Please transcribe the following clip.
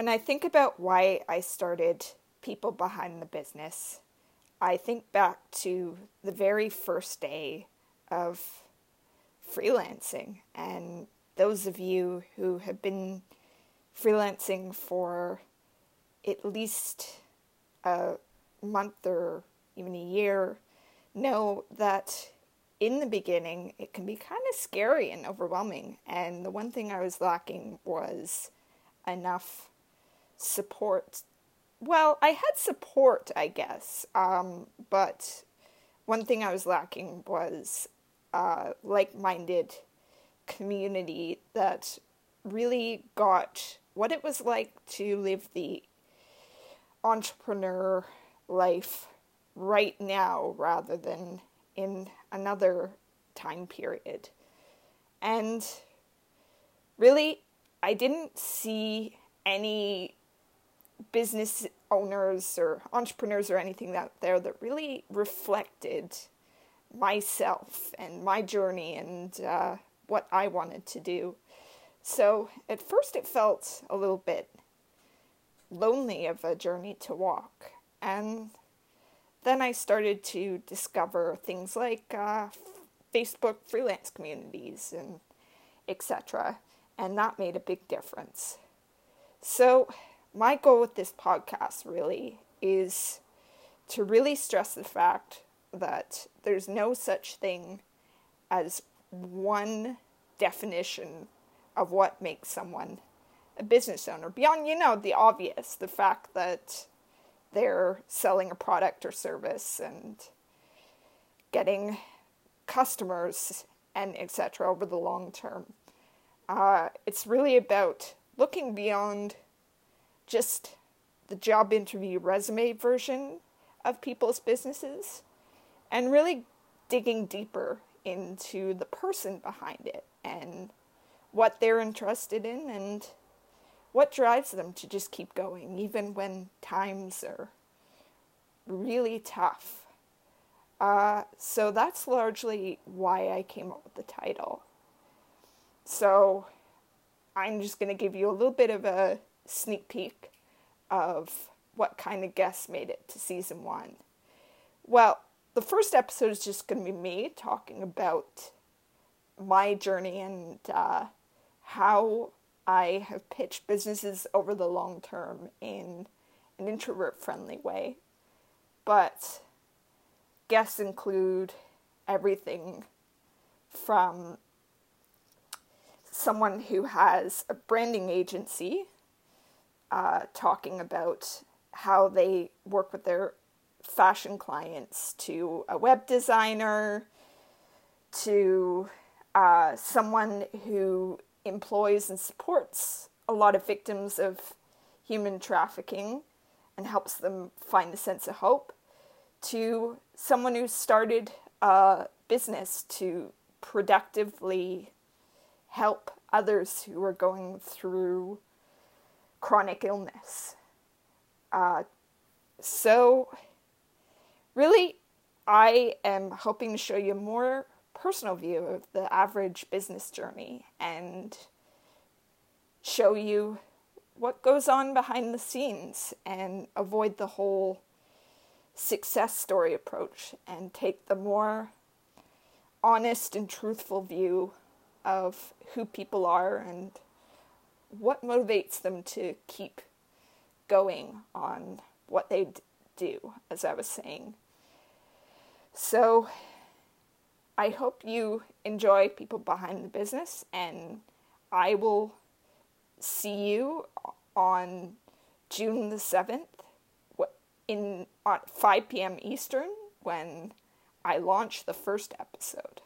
when I think about why I started People Behind the Business, I think back to the very first day of freelancing. And those of you who have been freelancing for at least a month or even a year know that in the beginning it can be kind of scary and overwhelming. And the one thing I was lacking was enough support. Well, I had support, I guess, um, but one thing I was lacking was uh, like minded community that really got what it was like to live the entrepreneur life right now rather than in another time period. And really, I didn't see any business owners or entrepreneurs or anything out there that really reflected myself and my journey and uh, what I wanted to do. So at first it felt a little bit lonely of a journey to walk. And then I started to discover things like uh, Facebook freelance communities and etc. And that made a big difference. So, my goal with this podcast really is to really stress the fact that there's no such thing as one definition of what makes someone a business owner. Beyond you know the obvious the fact that they're selling a product or service and getting customers and etc over the long term. Uh, it's really about looking beyond just the job interview resume version of people's businesses and really digging deeper into the person behind it and what they're interested in and what drives them to just keep going even when times are really tough. Uh, so that's largely why I came up with the title. So I'm just going to give you a little bit of a sneak peek of what kind of guests made it to season one. Well, the first episode is just going to be me talking about my journey and uh, how I have pitched businesses over the long term in an introvert friendly way. But guests include everything from someone who has a branding agency uh, talking about how they work with their fashion clients to a web designer to uh, someone who employs and supports a lot of victims of human trafficking and helps them find a sense of hope to someone who started a business to productively help others who are going through chronic illness. Uh, so, really, I am hoping to show you a more personal view of the average business journey and show you what goes on behind the scenes and avoid the whole success story approach and take the more honest and truthful view of who people are and what motivates them to keep going on what they do, as I was saying. So, I hope you enjoy People Behind the Business, and I will see you on June the 7th in, at 5 p.m. Eastern when I launch the first episode.